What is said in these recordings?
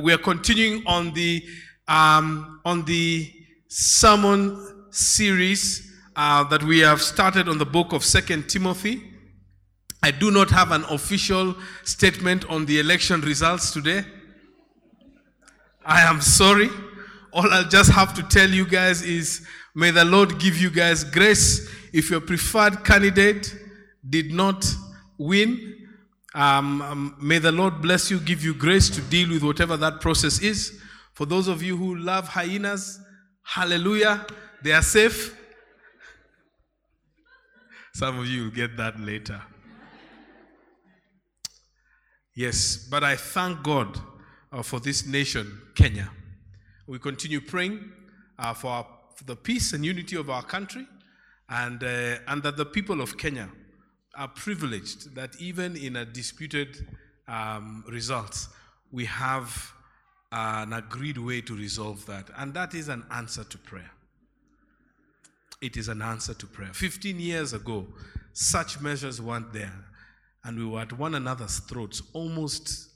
We are continuing on the um, on the sermon series uh, that we have started on the book of Second Timothy. I do not have an official statement on the election results today. I am sorry. All I'll just have to tell you guys is may the Lord give you guys grace. If your preferred candidate did not win, um, um, may the Lord bless you, give you grace to deal with whatever that process is. For those of you who love hyenas, hallelujah, they are safe. Some of you will get that later. Yes, but I thank God uh, for this nation, Kenya. We continue praying uh, for, our, for, the peace and unity of our country and, uh, and that the people of Kenya are privileged that even in a disputed um, we have an agreed way to resolve that. And that is an answer to prayer. It is an answer to prayer. 15 years ago, such measures weren't there. And we were at one another's throats, almost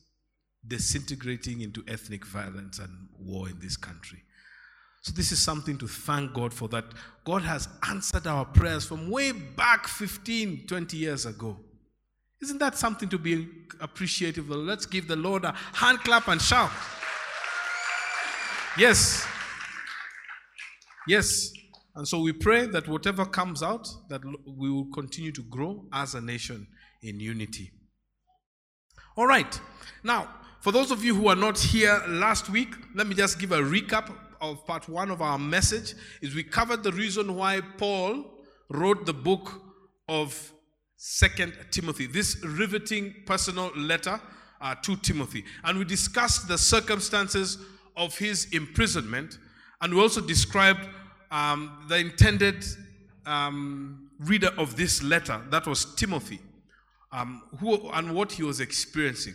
disintegrating into ethnic violence and war in this country. So, this is something to thank God for that. God has answered our prayers from way back 15, 20 years ago. Isn't that something to be appreciative of? Let's give the Lord a hand clap and shout. Yes. Yes. And so we pray that whatever comes out, that we will continue to grow as a nation in unity. All right. Now, for those of you who are not here last week, let me just give a recap of part one of our message is we covered the reason why Paul wrote the book of Second Timothy, this riveting personal letter uh, to Timothy. And we discussed the circumstances of his imprisonment, and we also described um, the intended um, reader of this letter, that was Timothy, um, who and what he was experiencing.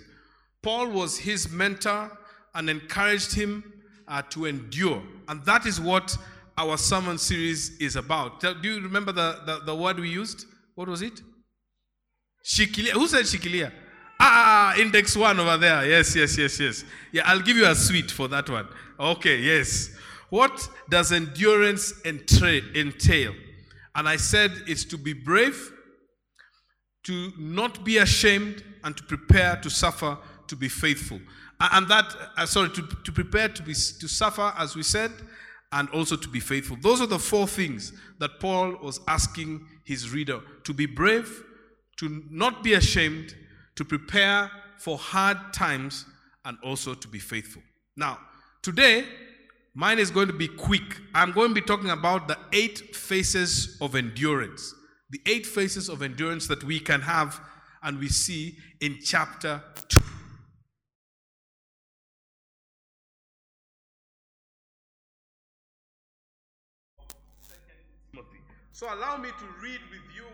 Paul was his mentor and encouraged him uh, to endure. And that is what our sermon series is about. Do you remember the, the, the word we used? What was it? Shikilia. Who said shikilia? Ah, index one over there. Yes, yes, yes, yes. Yeah, I'll give you a sweet for that one. Okay, yes. What does endurance entail? And I said it's to be brave, to not be ashamed, and to prepare to suffer, to be faithful. And that, uh, sorry, to, to prepare to, be, to suffer, as we said, and also to be faithful. Those are the four things that Paul was asking his reader to be brave, to not be ashamed, to prepare for hard times, and also to be faithful. Now, today, mine is going to be quick. I'm going to be talking about the eight phases of endurance. The eight phases of endurance that we can have and we see in chapter 2. So allow me to read with you,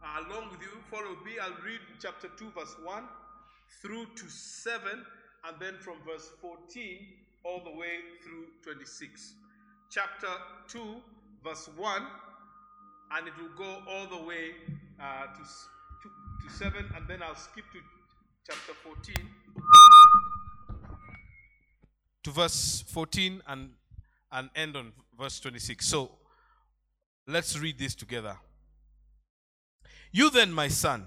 uh, along with you, follow me. I'll read chapter 2, verse 1 through to 7, and then from verse 14 all the way through 26. Chapter 2, verse 1, and it will go all the way uh, to, to, to 7, and then I'll skip to chapter 14 to verse 14 and, and end on verse 26. So Let's read this together. You then, my son,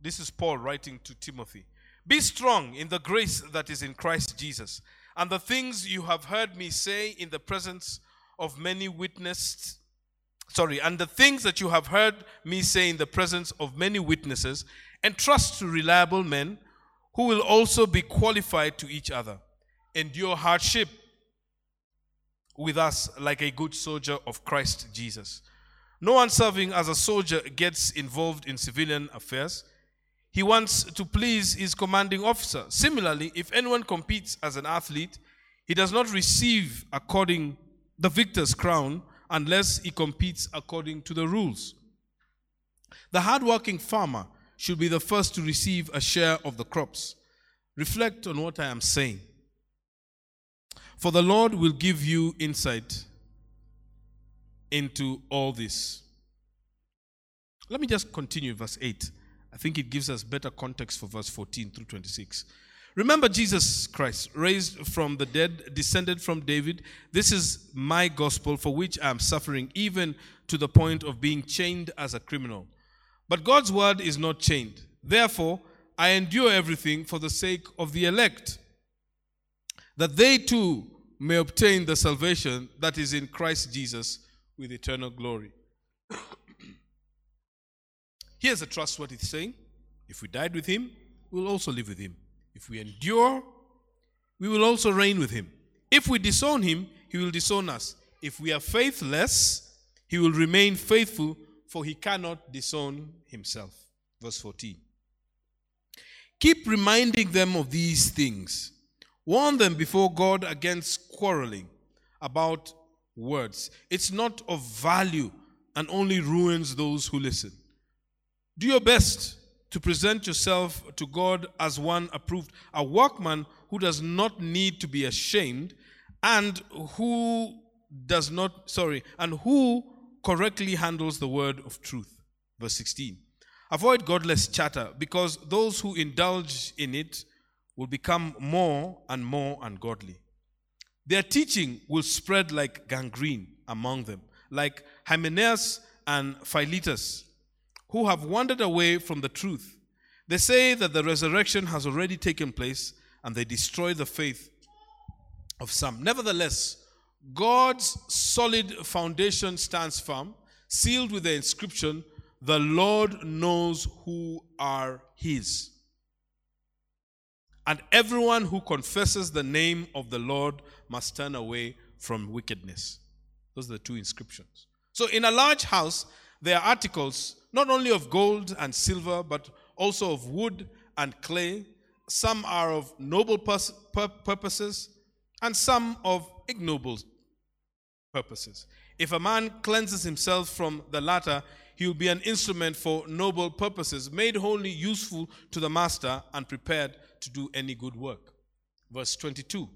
this is Paul writing to Timothy, be strong in the grace that is in Christ Jesus, and the things you have heard me say in the presence of many witnesses. Sorry, and the things that you have heard me say in the presence of many witnesses, entrust to reliable men who will also be qualified to each other. Endure hardship with us like a good soldier of Christ Jesus. No one serving as a soldier gets involved in civilian affairs. He wants to please his commanding officer. Similarly, if anyone competes as an athlete, he does not receive according the victor's crown unless he competes according to the rules. The hardworking farmer should be the first to receive a share of the crops. Reflect on what I am saying. For the Lord will give you insight into all this. Let me just continue verse 8. I think it gives us better context for verse 14 through 26. Remember Jesus Christ, raised from the dead, descended from David. This is my gospel for which I am suffering, even to the point of being chained as a criminal. But God's word is not chained. Therefore, I endure everything for the sake of the elect, that they too may obtain the salvation that is in Christ Jesus with eternal glory. Here's a trustworthy saying if we died with him, we will also live with him. If we endure, we will also reign with him. If we disown him, he will disown us. If we are faithless, he will remain faithful, for he cannot disown himself. Verse 14. Keep reminding them of these things. Warn them before God against quarreling about words. It's not of value and only ruins those who listen. Do your best to present yourself to God as one approved, a workman who does not need to be ashamed and who does not, sorry, and who correctly handles the word of truth. Verse 16. Avoid godless chatter because those who indulge in it will become more and more ungodly. Their teaching will spread like gangrene among them, like Hymenaeus and Philetus who have wandered away from the truth. They say that the resurrection has already taken place and they destroy the faith of some. Nevertheless, God's solid foundation stands firm, sealed with the inscription, The Lord knows who are his. And everyone who confesses the name of the Lord must turn away from wickedness. Those are the two inscriptions. So, in a large house, there are articles not only of gold and silver, but also of wood and clay. Some are of noble pur- purposes, and some of ignoble purposes. If a man cleanses himself from the latter, he will be an instrument for noble purposes, made wholly useful to the master and prepared to do any good work. Verse 22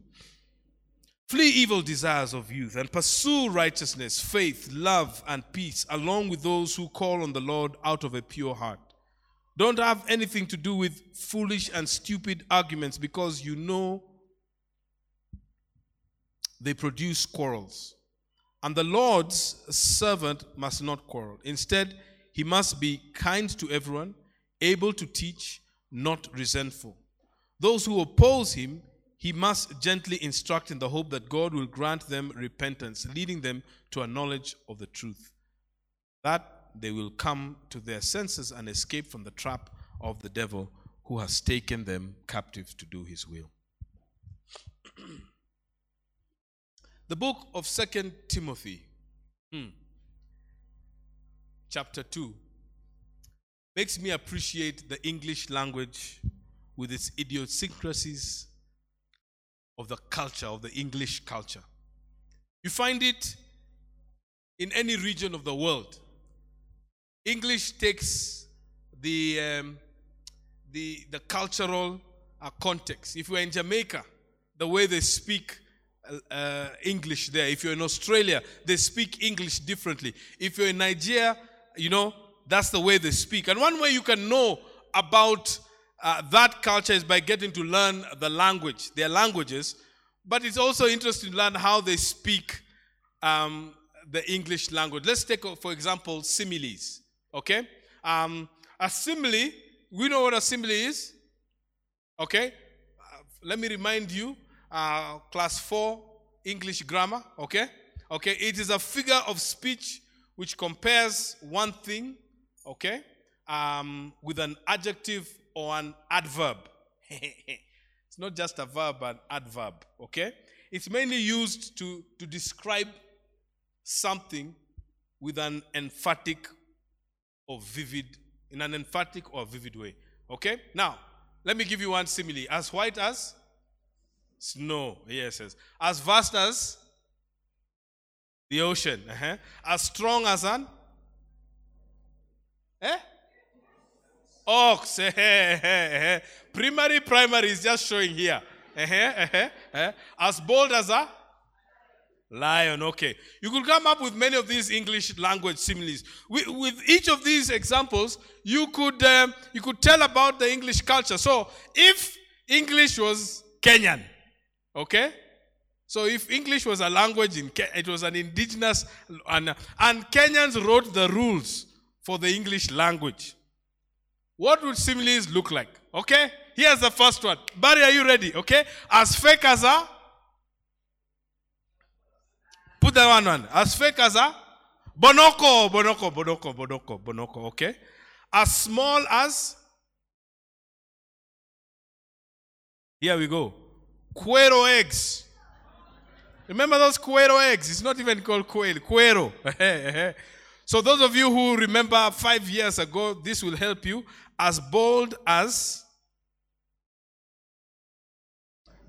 Flee evil desires of youth and pursue righteousness, faith, love, and peace, along with those who call on the Lord out of a pure heart. Don't have anything to do with foolish and stupid arguments because you know they produce quarrels. And the Lord's servant must not quarrel. Instead, he must be kind to everyone, able to teach, not resentful. Those who oppose him, he must gently instruct in the hope that God will grant them repentance, leading them to a knowledge of the truth, that they will come to their senses and escape from the trap of the devil who has taken them captive to do his will. the book of Second Timothy, hmm, chapter 2, makes me appreciate the English language with its idiosyncrasies of the culture, of the English culture. You find it in any region of the world. English takes the, um, the, the cultural uh, context. If you're in Jamaica, the way they speak uh, uh, English there. If you're in Australia, they speak English differently. If you're in Nigeria, you know, that's the way they speak. And one way you can know about uh, that culture is by getting to learn the language, their languages. But it's also interesting to learn how they speak um, the English language. Let's take, for example, similes. Okay? Um, a simile, we know what a simile is. Okay? Uh, let me remind you, uh, class 4 English grammar. Okay? Okay? It is a figure of speech which compares one thing, okay, um, with an adjective or an adverb. it's not just a verb, an adverb, okay? It's mainly used to, to describe something with an emphatic or vivid, in an emphatic or vivid way. Okay? Now, let me give you one simile. As white as snow. Yes, yes. As vast as the ocean. Uh-huh. As strong as an eh? Ox. Eh, eh, eh, primary, primary is just showing here. As bold as a lion. Okay. You could come up with many of these English language similes. With, with each of these examples, you could um, you could tell about the English culture. So if English was Kenyan. Okay? So if English was a language in Ke- it was an indigenous and, and Kenyans wrote the rules for the English language. What would similes look like? Okay? Here's the first one. Barry, are you ready? Okay? As fake as a Put that one on. As fake as a bonoko, bonoko, bonoko, bonoko, bonoko. Okay? As small as Here we go. kware eggs. Remember those kware eggs? It's not even called quail. kware. so those of you who remember five years ago, this will help you. As bold as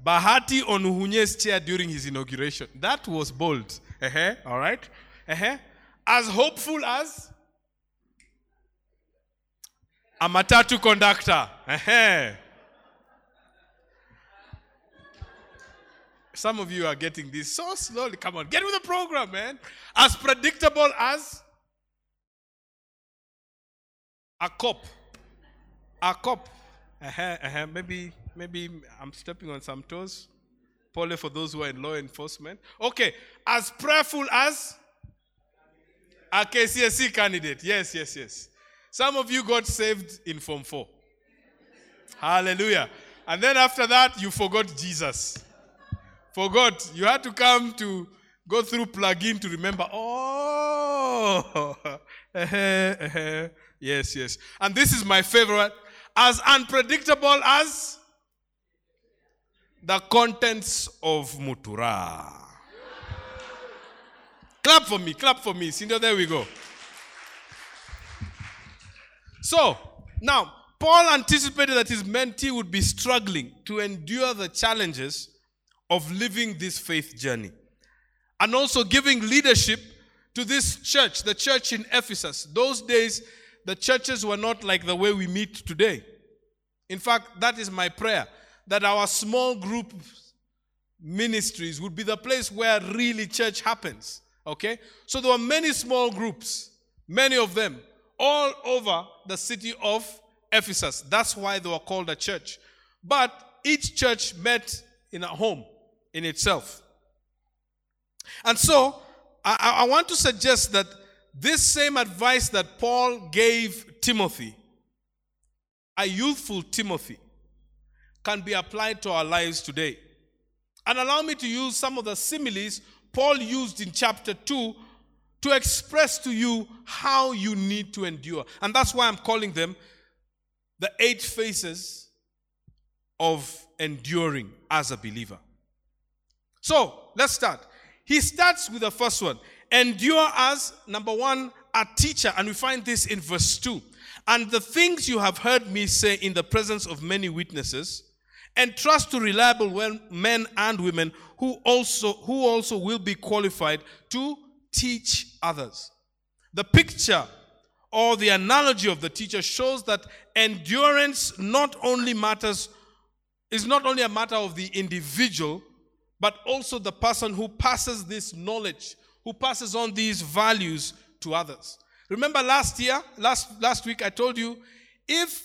Bahati on Uhunye's chair during his inauguration. That was bold. Uh-huh. All right. Uh-huh. As hopeful as a matatu conductor. Uh-huh. Some of you are getting this so slowly. Come on, get with the program, man. As predictable as a cop. A cop. Uh-huh, uh-huh. Maybe, maybe I'm stepping on some toes. Probably for those who are in law enforcement. Okay, as prayerful as a KCSE candidate. Yes, yes, yes. Some of you got saved in Form 4. Hallelujah. And then after that, you forgot Jesus. Forgot. You had to come to go through plug-in to remember. Oh, yes, yes. And this is my favorite. As unpredictable as the contents of Mutura. clap for me, clap for me. Cindy, there we go. So, now, Paul anticipated that his mentee would be struggling to endure the challenges of living this faith journey and also giving leadership to this church, the church in Ephesus. Those days, the churches were not like the way we meet today. In fact, that is my prayer that our small group ministries would be the place where really church happens. Okay? So there were many small groups, many of them, all over the city of Ephesus. That's why they were called a church. But each church met in a home in itself. And so, I, I, want to suggest that this same advice that Paul gave Timothy, a youthful Timothy, can be applied to our lives today. And allow me to use some of the similes Paul used in chapter 2 to express to you how you need to endure. And that's why I'm calling them the eight phases of enduring as a believer. So let's start. He starts with the first one endure as, number one, a teacher. And we find this in verse 2. And the things you have heard me say in the presence of many witnesses, and trust to reliable men and women who also, who also will be qualified to teach others. The picture or the analogy of the teacher shows that endurance not only matters, is not only a matter of the individual, but also the person who passes this knowledge, who passes on these values to others. Remember last year, last, last week, I told you if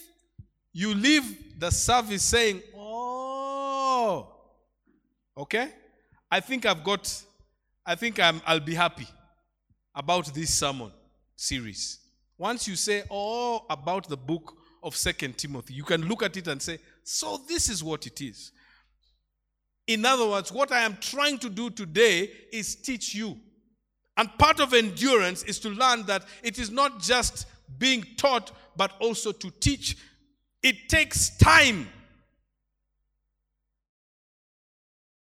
you leave the service saying, Oh, okay, I think I've got, I think I'm, I'll be happy about this sermon series. Once you say, Oh, about the book of Second Timothy, you can look at it and say, So this is what it is. In other words, what I am trying to do today is teach you. And part of endurance is to learn that it is not just being taught, but also to teach. It takes time.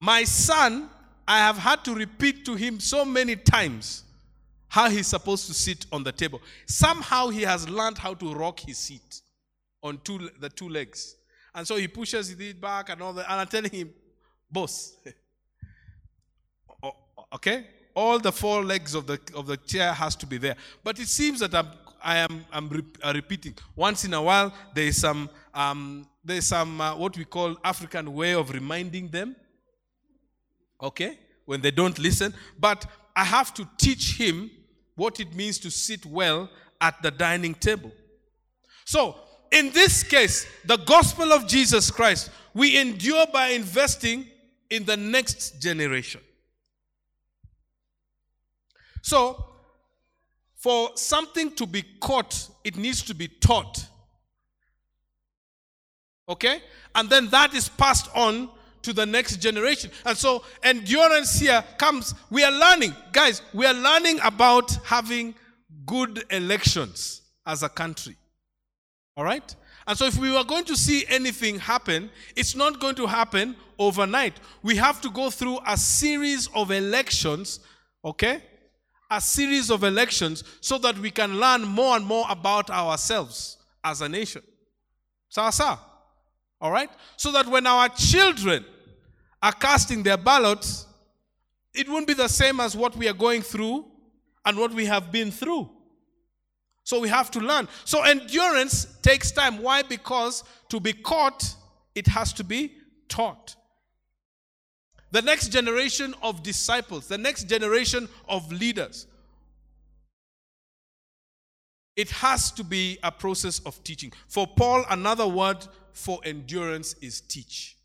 My son, I have had to repeat to him so many times how he's supposed to sit on the table. Somehow he has learned how to rock his seat on two, the two legs. And so he pushes it back and all that. And I'm telling him, boss. okay? All the four legs of the, of the chair has to be there. But it seems that I'm, I am I'm re- uh, repeating. Once in a while, there is some, um, there is some uh, what we call African way of reminding them. Okay? When they don't listen. But I have to teach him what it means to sit well at the dining table. So, in this case, the gospel of Jesus Christ, we endure by investing in the next generation. So, for something to be caught, it needs to be taught. Okay? And then that is passed on to the next generation. And so endurance here comes. We are learning, guys, we are learning about having good elections as a country. All right? And so if we were going to see anything happen, it's not going to happen overnight. We have to go through a series of elections, okay? A series of elections so that we can learn more and more about ourselves as a nation. Sasa. All right? So that when our children are casting their ballots, it won't be the same as what we are going through and what we have been through. So we have to learn. So endurance takes time. Why? Because to be caught, it has to be taught. The next generation of disciples, the next generation of leaders, it has to be a process of teaching. For Paul, another word for endurance is teach.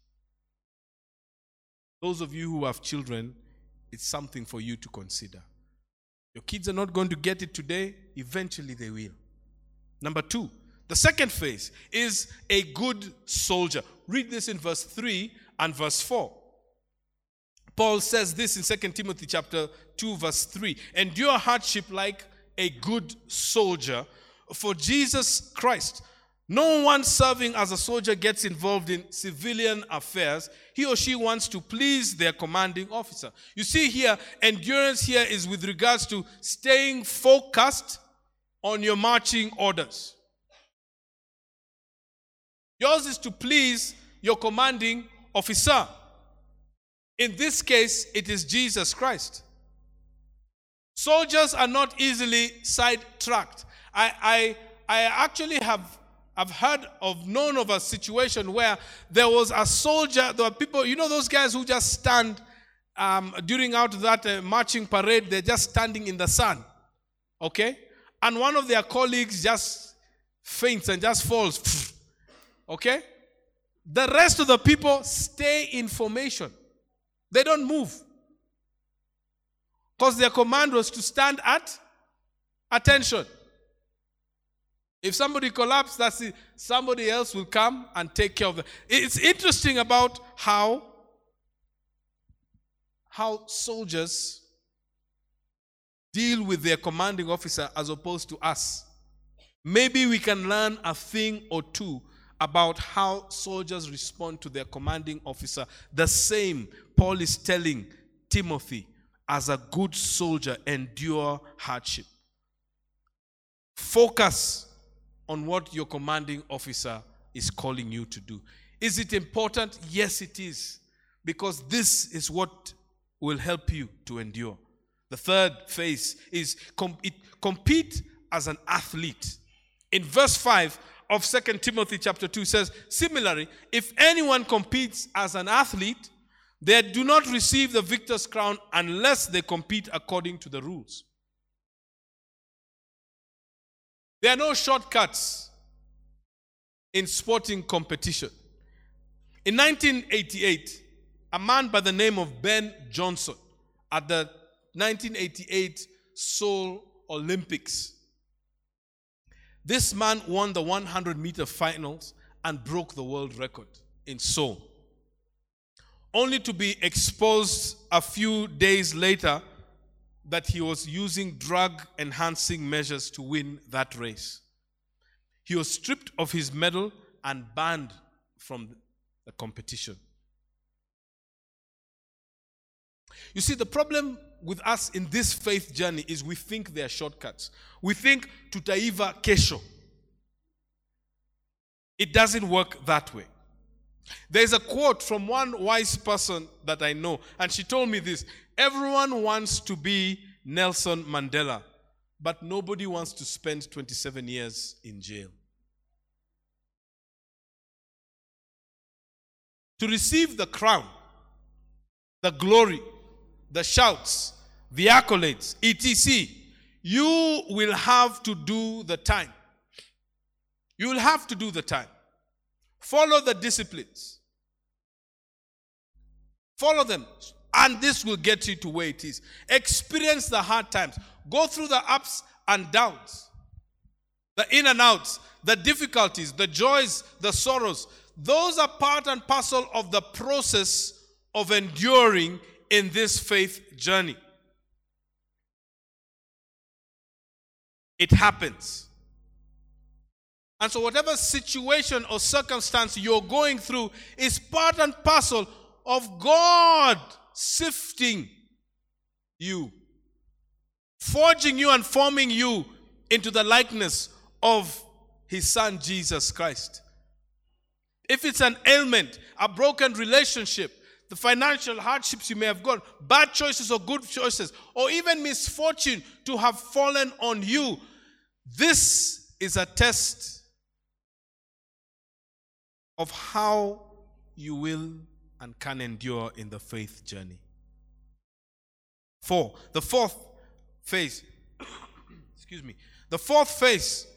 Those of you who have children, it's something for you to consider. Your kids are not going to get it today, eventually they will. Number two, the second phase is a good soldier. Read this in verse 3 and verse 4. Paul says this in 2 Timothy chapter 2 verse 3, endure hardship like a good soldier for Jesus Christ. No one serving as a soldier gets involved in civilian affairs. He or she wants to please their commanding officer. You see here, endurance here is with regards to staying focused on your marching orders. Yours is to please your commanding officer. In this case, it is Jesus Christ. Soldiers are not easily sidetracked. I, I, I actually have I've heard of, known of a situation where there was a soldier, there were people, you know, those guys who just stand um, during out that uh, marching parade, they're just standing in the sun. Okay? And one of their colleagues just faints and just falls. Okay? The rest of the people stay in formation, they don't move. Because their command was to stand at attention. If somebody collapses, that's it. Somebody else will come and take care of them. It's interesting about how, how soldiers deal with their commanding officer as opposed to us. Maybe we can learn a thing or two about how soldiers respond to their commanding officer. The same Paul is telling Timothy as a good soldier, endure hardship. Focus on what your commanding officer is calling you to do. Is it important? Yes, it is. Because this is what will help you to endure. The third phase is com- it, compete as an athlete. In verse 5 of Second Timothy chapter 2 says, Similarly, if anyone competes as an athlete, they do not receive the victor's crown unless they compete according to the rules. There are no shortcuts in sporting competition. In 1988, a man by the name of Ben Johnson at the 1988 Seoul Olympics. This man won the 100 meter finals and broke the world record in Seoul. Only to be exposed a few days later that he was using drug enhancing measures to win that race. He was stripped of his medal and banned from the competition. You see, the problem with us in this faith journey is we think they are shortcuts. We think tutaiva kesho. It doesn't work that way. There's a quote from one wise person that I know, and she told me this Everyone wants to be Nelson Mandela, but nobody wants to spend 27 years in jail. To receive the crown, the glory, the shouts, the accolades, etc., you will have to do the time. You will have to do the time. Follow the disciplines. Follow them. And this will get you to where it is. Experience the hard times. Go through the ups and downs, the in and outs, the difficulties, the joys, the sorrows. Those are part and parcel of the process of enduring in this faith journey. It happens. And so, whatever situation or circumstance you're going through is part and parcel of God sifting you, forging you and forming you into the likeness of His Son Jesus Christ. If it's an ailment, a broken relationship, the financial hardships you may have got, bad choices or good choices, or even misfortune to have fallen on you, this is a test of how you will and can endure in the faith journey. Four, the fourth phase, excuse me, the fourth phase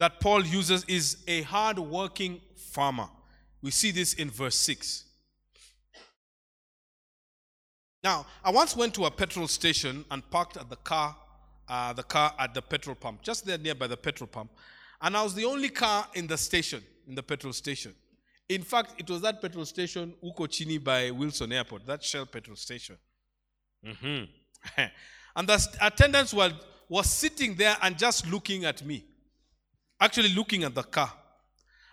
that Paul uses is a hard working farmer. We see this in verse 6. Now, I once went to a petrol station and parked at the car, uh, the car at the petrol pump, just there nearby the petrol pump. And I was the only car in the station, in the petrol station. In fact, it was that petrol station, Ukochini by Wilson Airport, that Shell petrol station. Mm-hmm. and the attendants were, was sitting there and just looking at me, actually looking at the car.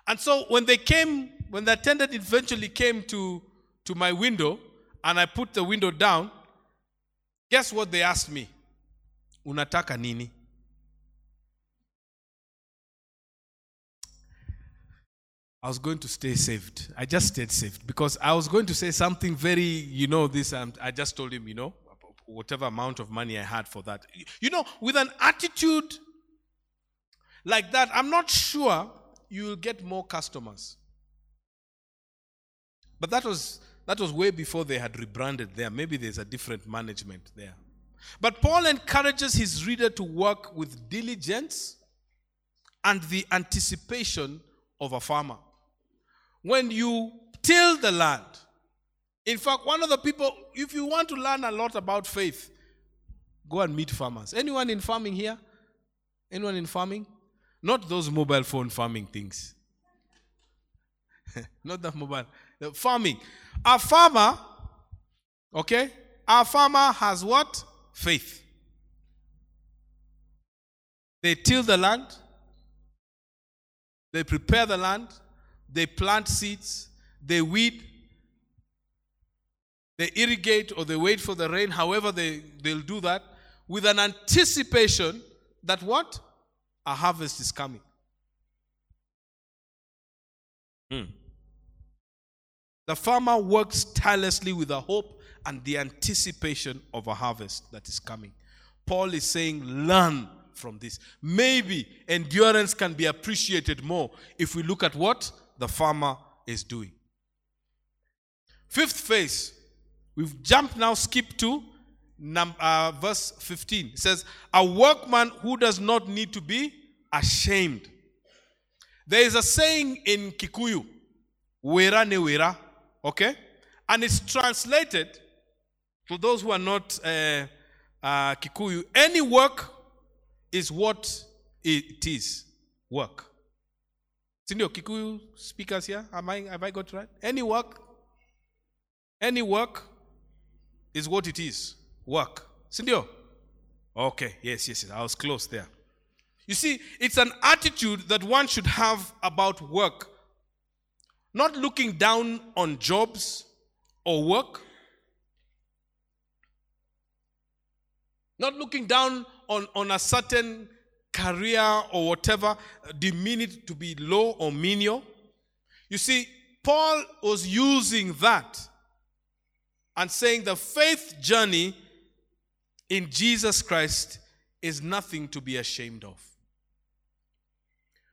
And so when they came, when the attendant eventually came to, to my window and I put the window down, guess what they asked me? Unataka nini? I was going to stay saved. I just stayed saved because I was going to say something very, you know, this, and I just told him, you know, whatever amount of money I had for that. You know, with an attitude like that, I'm not sure you will get more customers. But that was that was way before they had rebranded there. Maybe there's a different management there. But Paul encourages his reader to work with diligence and the anticipation of a farmer when you till the land. In fact, one of the people, if you want to learn a lot about faith, go and meet farmers. Anyone in farming here? Anyone in farming? Not those mobile phone farming things. Not that mobile. The farming. A farmer, okay? A farmer has what? Faith. They till the land, they prepare the land, they plant seeds, they weed, they irrigate or they wait for the rain, however they, they'll do that, with an anticipation that what? A harvest is coming. Hmm. The farmer works tirelessly with the hope and the anticipation of a harvest that is coming. Paul is saying, learn from this. Maybe endurance can be appreciated more if we look at what? the farmer is doing. Fifth phase, we've jumped now, skip to number, uh, verse 15. It says, A workman who does not need to be ashamed. There is a saying in Kikuyu, Wera ne wera, okay? And it's translated, for those who are not uh, uh, Kikuyu, any work is what it is work. Sindio, Kikuyu speakers here? Am I, have I got right? Any work, any work is what it is. Work. Sindio? Okay, yes, yes, yes. I was close there. You see, it's an attitude that one should have about work. Not looking down on jobs or work. Not looking down on, on a certain career or whatever, uh, demean it to be low or menial. You see, Paul was using that and saying the faith journey in Jesus Christ is nothing to be ashamed of.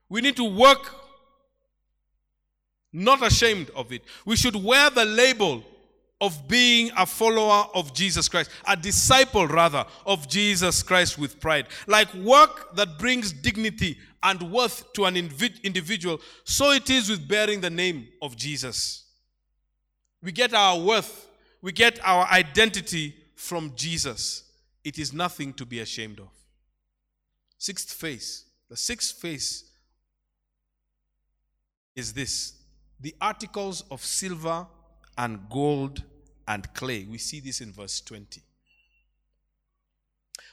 We need to work not ashamed of it. We should wear the label of being a follower of Jesus Christ, a disciple rather of Jesus Christ with pride. Like work that brings dignity and worth to an individual, so it is with bearing the name of Jesus. We get our worth, we get our identity from Jesus. It is nothing to be ashamed of. Sixth phase. The sixth phase is this the articles of silver and gold and clay. We see this in verse 20.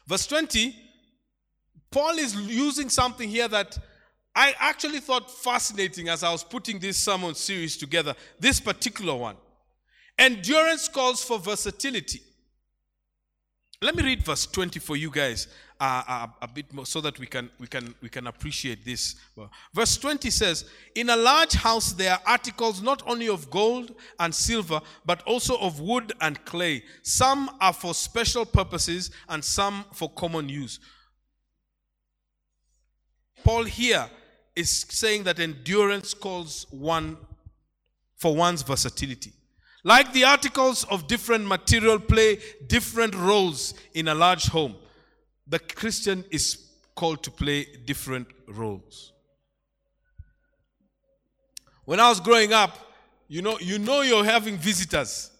Verse 20, Paul is using something here that I actually thought fascinating as I was putting this sermon series together, this particular one. Endurance calls for versatility. Let me read verse 20 for you guys uh, a, a, bit more so that we can, we can, we can appreciate this. Verse 20 says, In a large house there are articles not only of gold and silver, but also of wood and clay. Some are for special purposes and some for common use. Paul here is saying that endurance calls one for one's versatility. Like the articles of different material play different roles in a large home, the Christian is called to play different roles. When I was growing up, you know, you know you're having visitors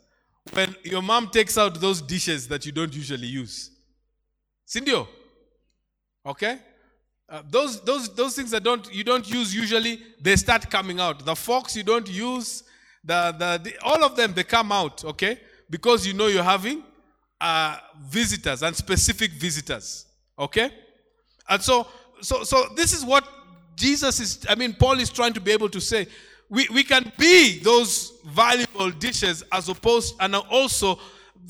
when your mom takes out those dishes that you don't usually use. Cindio, okay? Uh, those, those, those things that don't, you don't use usually, they start coming out. The forks you don't use, the, the, the, all of them, they come out, okay? Because you know you're having uh, visitors and specific visitors, okay? And so, so, so this is what Jesus is, I mean, Paul is trying to be able to say. We, we can be those valuable dishes as opposed, and also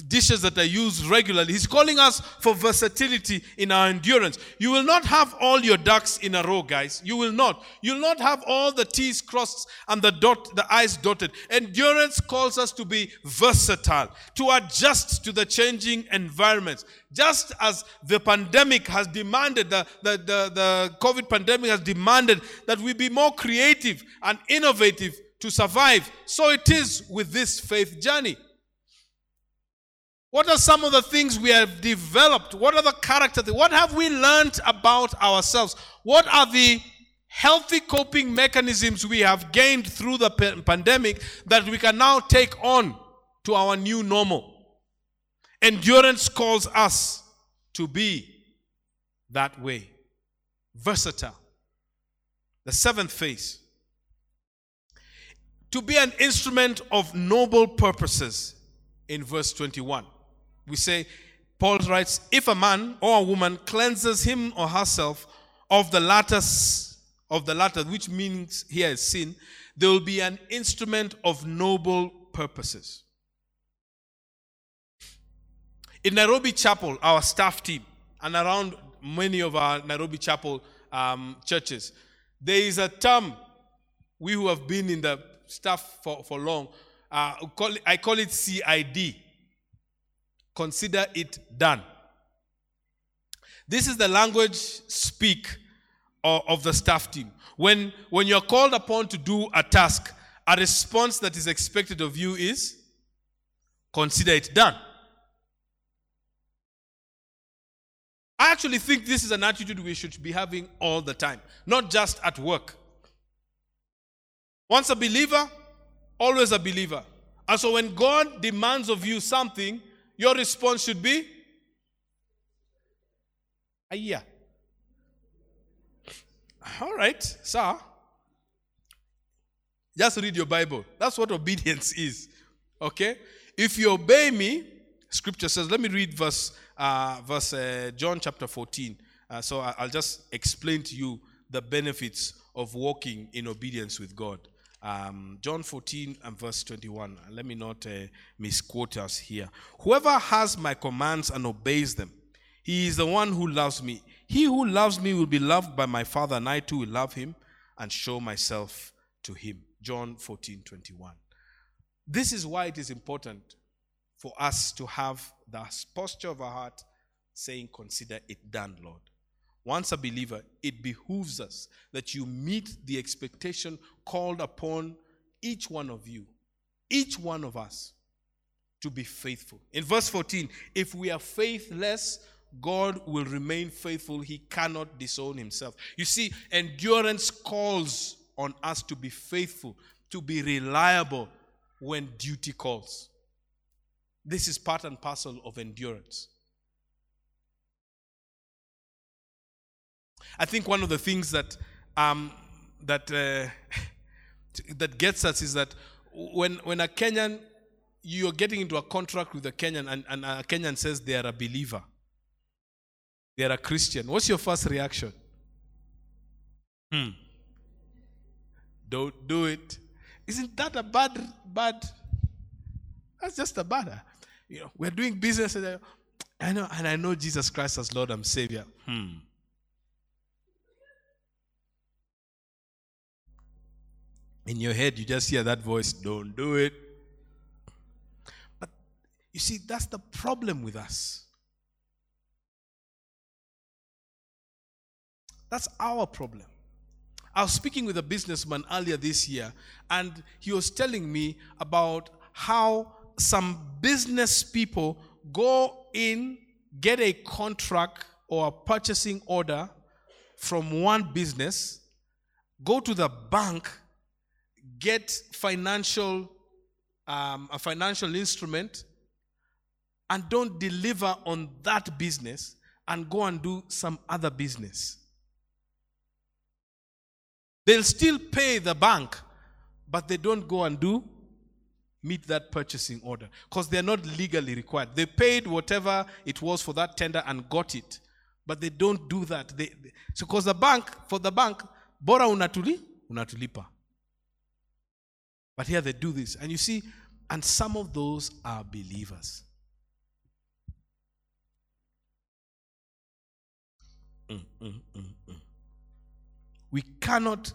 dishes that are used regularly. He's calling us for versatility in our endurance. You will not have all your ducks in a row, guys. You will not. You'll not have all the T's crossed and the dot, the I's dotted. Endurance calls us to be versatile, to adjust to the changing environments. Just as the pandemic has demanded, the, the, the, the COVID pandemic has demanded that we be more creative and innovative to survive, so it is with this faith journey. What are some of the things we have developed? What are the character? What have we learned about ourselves? What are the healthy coping mechanisms we have gained through the pandemic that we can now take on to our new normal? Endurance calls us to be that way. Versatile. The seventh phase. To be an instrument of noble purposes in verse 21 we say, Paul writes, if a man or a woman cleanses him or herself of the latter, of the latter, which means here is sin, there will be an instrument of noble purposes. In Nairobi Chapel, our staff team, and around many of our Nairobi Chapel um, churches, there is a term, we who have been in the staff for, for long, uh, I call it CID consider it done. This is the language speak uh, of the staff team. When, when you're called upon to do a task, a response that is expected of you is consider it done. I actually think this is an attitude we should be having all the time, not just at work. Once a believer, always a believer. And so when God demands of you something, your response should be, yeah. All right, sir. Just read your Bible. That's what obedience is. Okay? If you obey me, scripture says, let me read verse, uh, verse uh, John chapter 14. Uh, so I'll just explain to you the benefits of walking in obedience with God. Um, John 14 and verse 21. Let me not uh, misquote us here. Whoever has my commands and obeys them, he is the one who loves me. He who loves me will be loved by my Father, and I too will love him and show myself to him. John 14 21. This is why it is important for us to have the posture of our heart saying, Consider it done, Lord. Once a believer, it behooves us that you meet the expectation called upon each one of you, each one of us. to be faithful. In verse 14, if we are faithless, God will remain faithful. He cannot disown himself. You see, endurance calls on us to be faithful, to be reliable when duty calls. This is part and parcel of endurance. I think one of the things that um, that uh, that gets us is that when when a Kenyan you're getting into a contract with a Kenyan and, and a Kenyan says they are a believer, they are a Christian. What's your first reaction? Hmm. Don't do it. Isn't that a bad bad? That's just a bad. You know, we're doing business. And I know, and I know Jesus Christ as Lord and Savior. Hmm. In your head, you just hear that voice, don't do it. But you see, that's the problem with us. That's our problem. I was speaking with a businessman earlier this year, and he was telling me about how some business people go in, get a contract or a purchasing order from one business, go to the bank, get financial um, a financial instrument and don't deliver on that business and go and do some other business. They'll still pay the bank, but they don't go and do meet that purchasing order because they're not legally required. They paid whatever it was for that tender and got it, but they don't do that. They, they so because the bank for the bank, bora unatuli unatulipa. But here they do this. And you see, and some of those are believers. Mm, mm, mm, mm. we cannot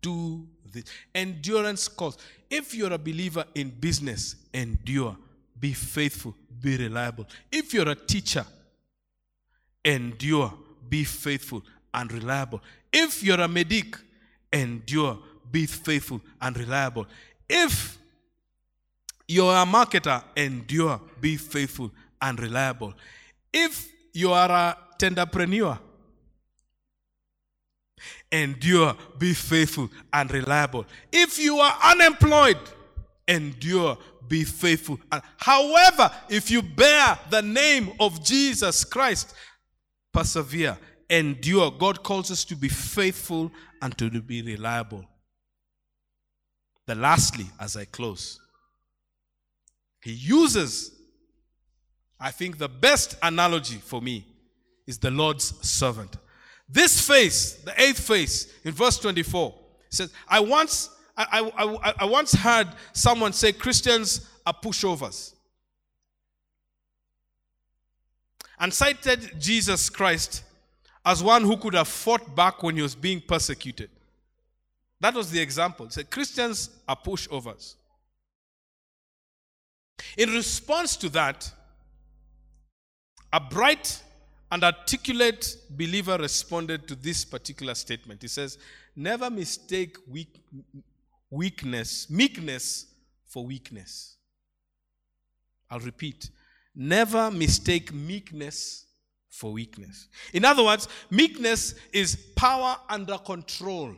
do this. Endurance calls. If you're a believer in business, endure, be faithful, be reliable. If you're a teacher, endure, be faithful and reliable. If you're a medic, endure, be faithful and reliable. If you're a marketer, endure, be faithful and reliable. If you are a tenderpreneur, endure, be faithful and reliable. If you are unemployed, endure, be faithful. However, if you bear the name of Jesus Christ, persevere, endure. God calls us to be faithful and to be reliable. The lastly, as I close, he uses, I think the best analogy for me is the Lord's servant. This face, the eighth face, in verse 24, says, I once, I, I, I once heard someone say Christians are pushovers. And cited Jesus Christ as one who could have fought back when he was being persecuted. That was the example. Said Christians are pushovers. In response to that, a bright and articulate believer responded to this particular statement. He says, Never mistake weak, weakness, meekness for weakness. I'll repeat. Never mistake meekness for weakness. In other words, meekness is power under control.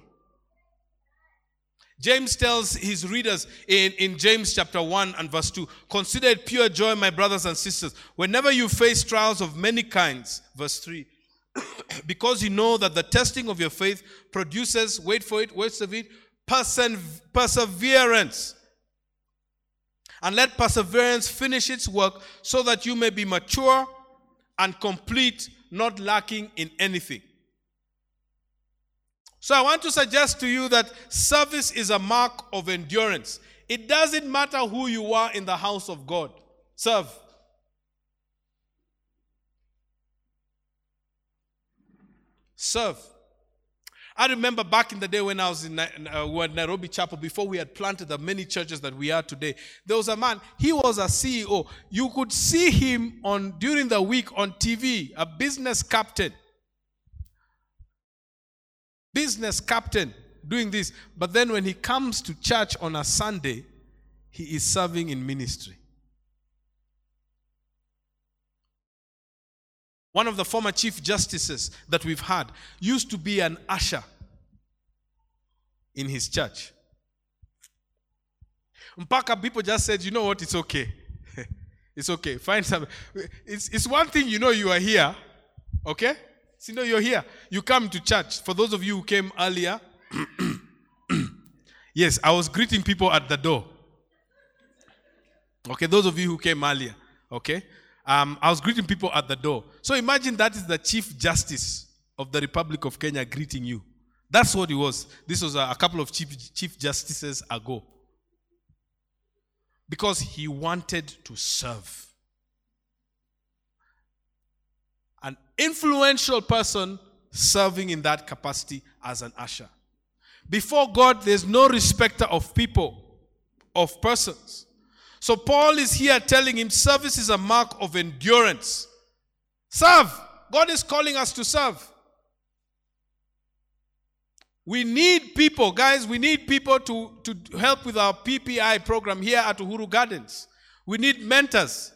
James tells his readers in, in James chapter 1 and verse 2 Consider it pure joy, my brothers and sisters, whenever you face trials of many kinds. Verse 3 Because you know that the testing of your faith produces, wait for it, wait for it, perseverance. And let perseverance finish its work so that you may be mature and complete, not lacking in anything. So I want to suggest to you that service is a mark of endurance. It doesn't matter who you are in the house of God, serve. Serve. I remember back in the day when I was in uh, Nairobi Chapel, before we had planted the many churches that we are today, there was a man, he was a CEO. You could see him on during the week on TV, a business captain business captain doing this. But then when he comes to church on a Sunday, he is serving in ministry. One of the former chief justices that we've had used to be an usher in his church. Mpaka people just said, you know what, it's okay. it's okay. Find some. It's, it's one thing you know you are here, okay? You know you're here. You come to church. For those of you who came earlier, yes, I was greeting people at the door. Okay, those of you who came earlier, okay? Um, I was greeting people at the door. So imagine that is the Chief Justice of the Republic of Kenya greeting you. That's what it was. This was a, a couple of chief, chief justices ago. Because he wanted to serve. An influential person serving in that capacity as an usher. Before God, there's no respecter of people, of persons. So Paul is here telling him service is a mark of endurance. Serve. God is calling us to serve. We need people, guys, we need people to, to help with our PPI program here at Uhuru Gardens. We need mentors.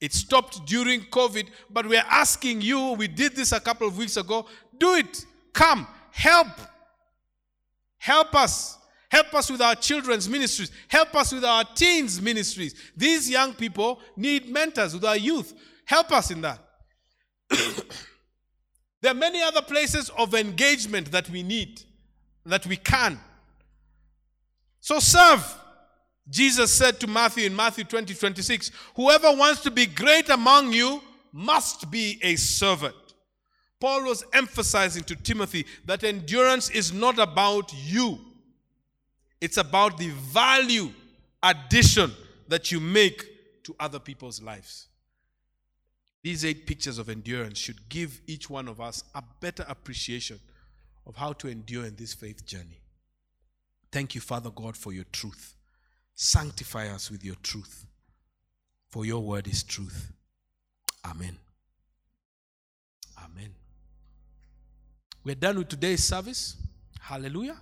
It stopped during COVID, but we're asking you, we did this a couple of weeks ago, do it. Come, help. Help us. Help us with our children's ministries. Help us with our teens' ministries. These young people need mentors with our youth. Help us in that. there are many other places of engagement that we need, that we can. So serve. Jesus said to Matthew in Matthew 20 26, Whoever wants to be great among you must be a servant. Paul was emphasizing to Timothy that endurance is not about you, it's about the value addition that you make to other people's lives. These eight pictures of endurance should give each one of us a better appreciation of how to endure in this faith journey. Thank you, Father God, for your truth. Sanctify us with your truth, for your word is truth. Amen. Amen. We're done with today's service. Hallelujah.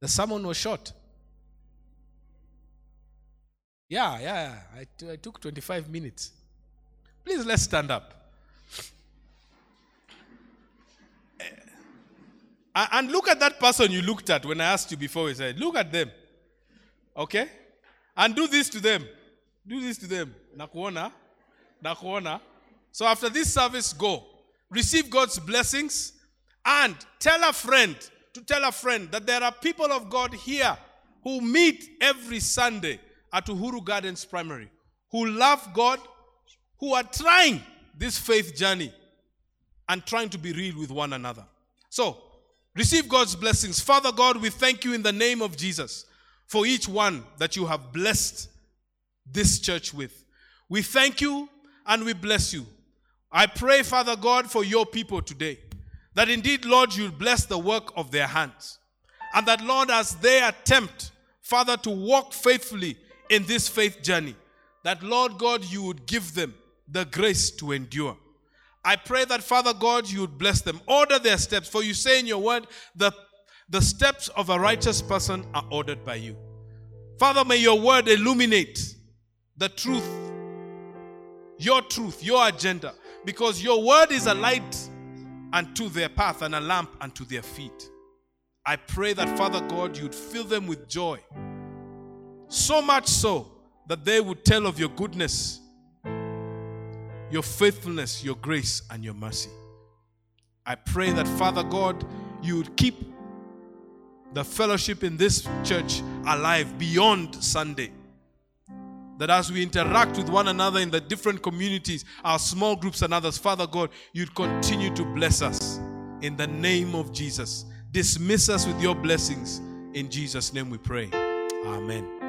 The sermon was short. Yeah, yeah. I, t- I took 25 minutes. Please let's stand up. Uh, and look at that person you looked at when I asked you before. We said, look at them. Okay? And do this to them. Do this to them. Nakuona. Nakuona. So after this service, go. Receive God's blessings and tell a friend to tell a friend that there are people of God here who meet every Sunday at Uhuru Gardens Primary, who love God, who are trying this faith journey and trying to be real with one another. So, receive God's blessings. Father God, we thank you in the name of Jesus for each one that you have blessed this church with. We thank you and we bless you. I pray, Father God, for your people today. That indeed, Lord, you bless the work of their hands. And that, Lord, as they attempt, Father, to walk faithfully in this faith journey, that, Lord God, you would give them the grace to endure. I pray that, Father God, you would bless them. Order their steps. For you say in your word, that the steps of a righteous person are ordered by you. Father, may your word illuminate the truth, your truth, your agenda, because your word is a light unto their path and a lamp unto their feet. I pray that, Father God, you'd fill them with joy. So much so that they would tell of your goodness, your faithfulness, your grace, and your mercy. I pray that, Father God, you would keep the fellowship in this church alive beyond Sunday. That as we interact with one another in the different communities, our small groups and others, Father God, you'd continue to bless us in the name of Jesus. Dismiss us with your blessings. In Jesus' name we pray. Amen.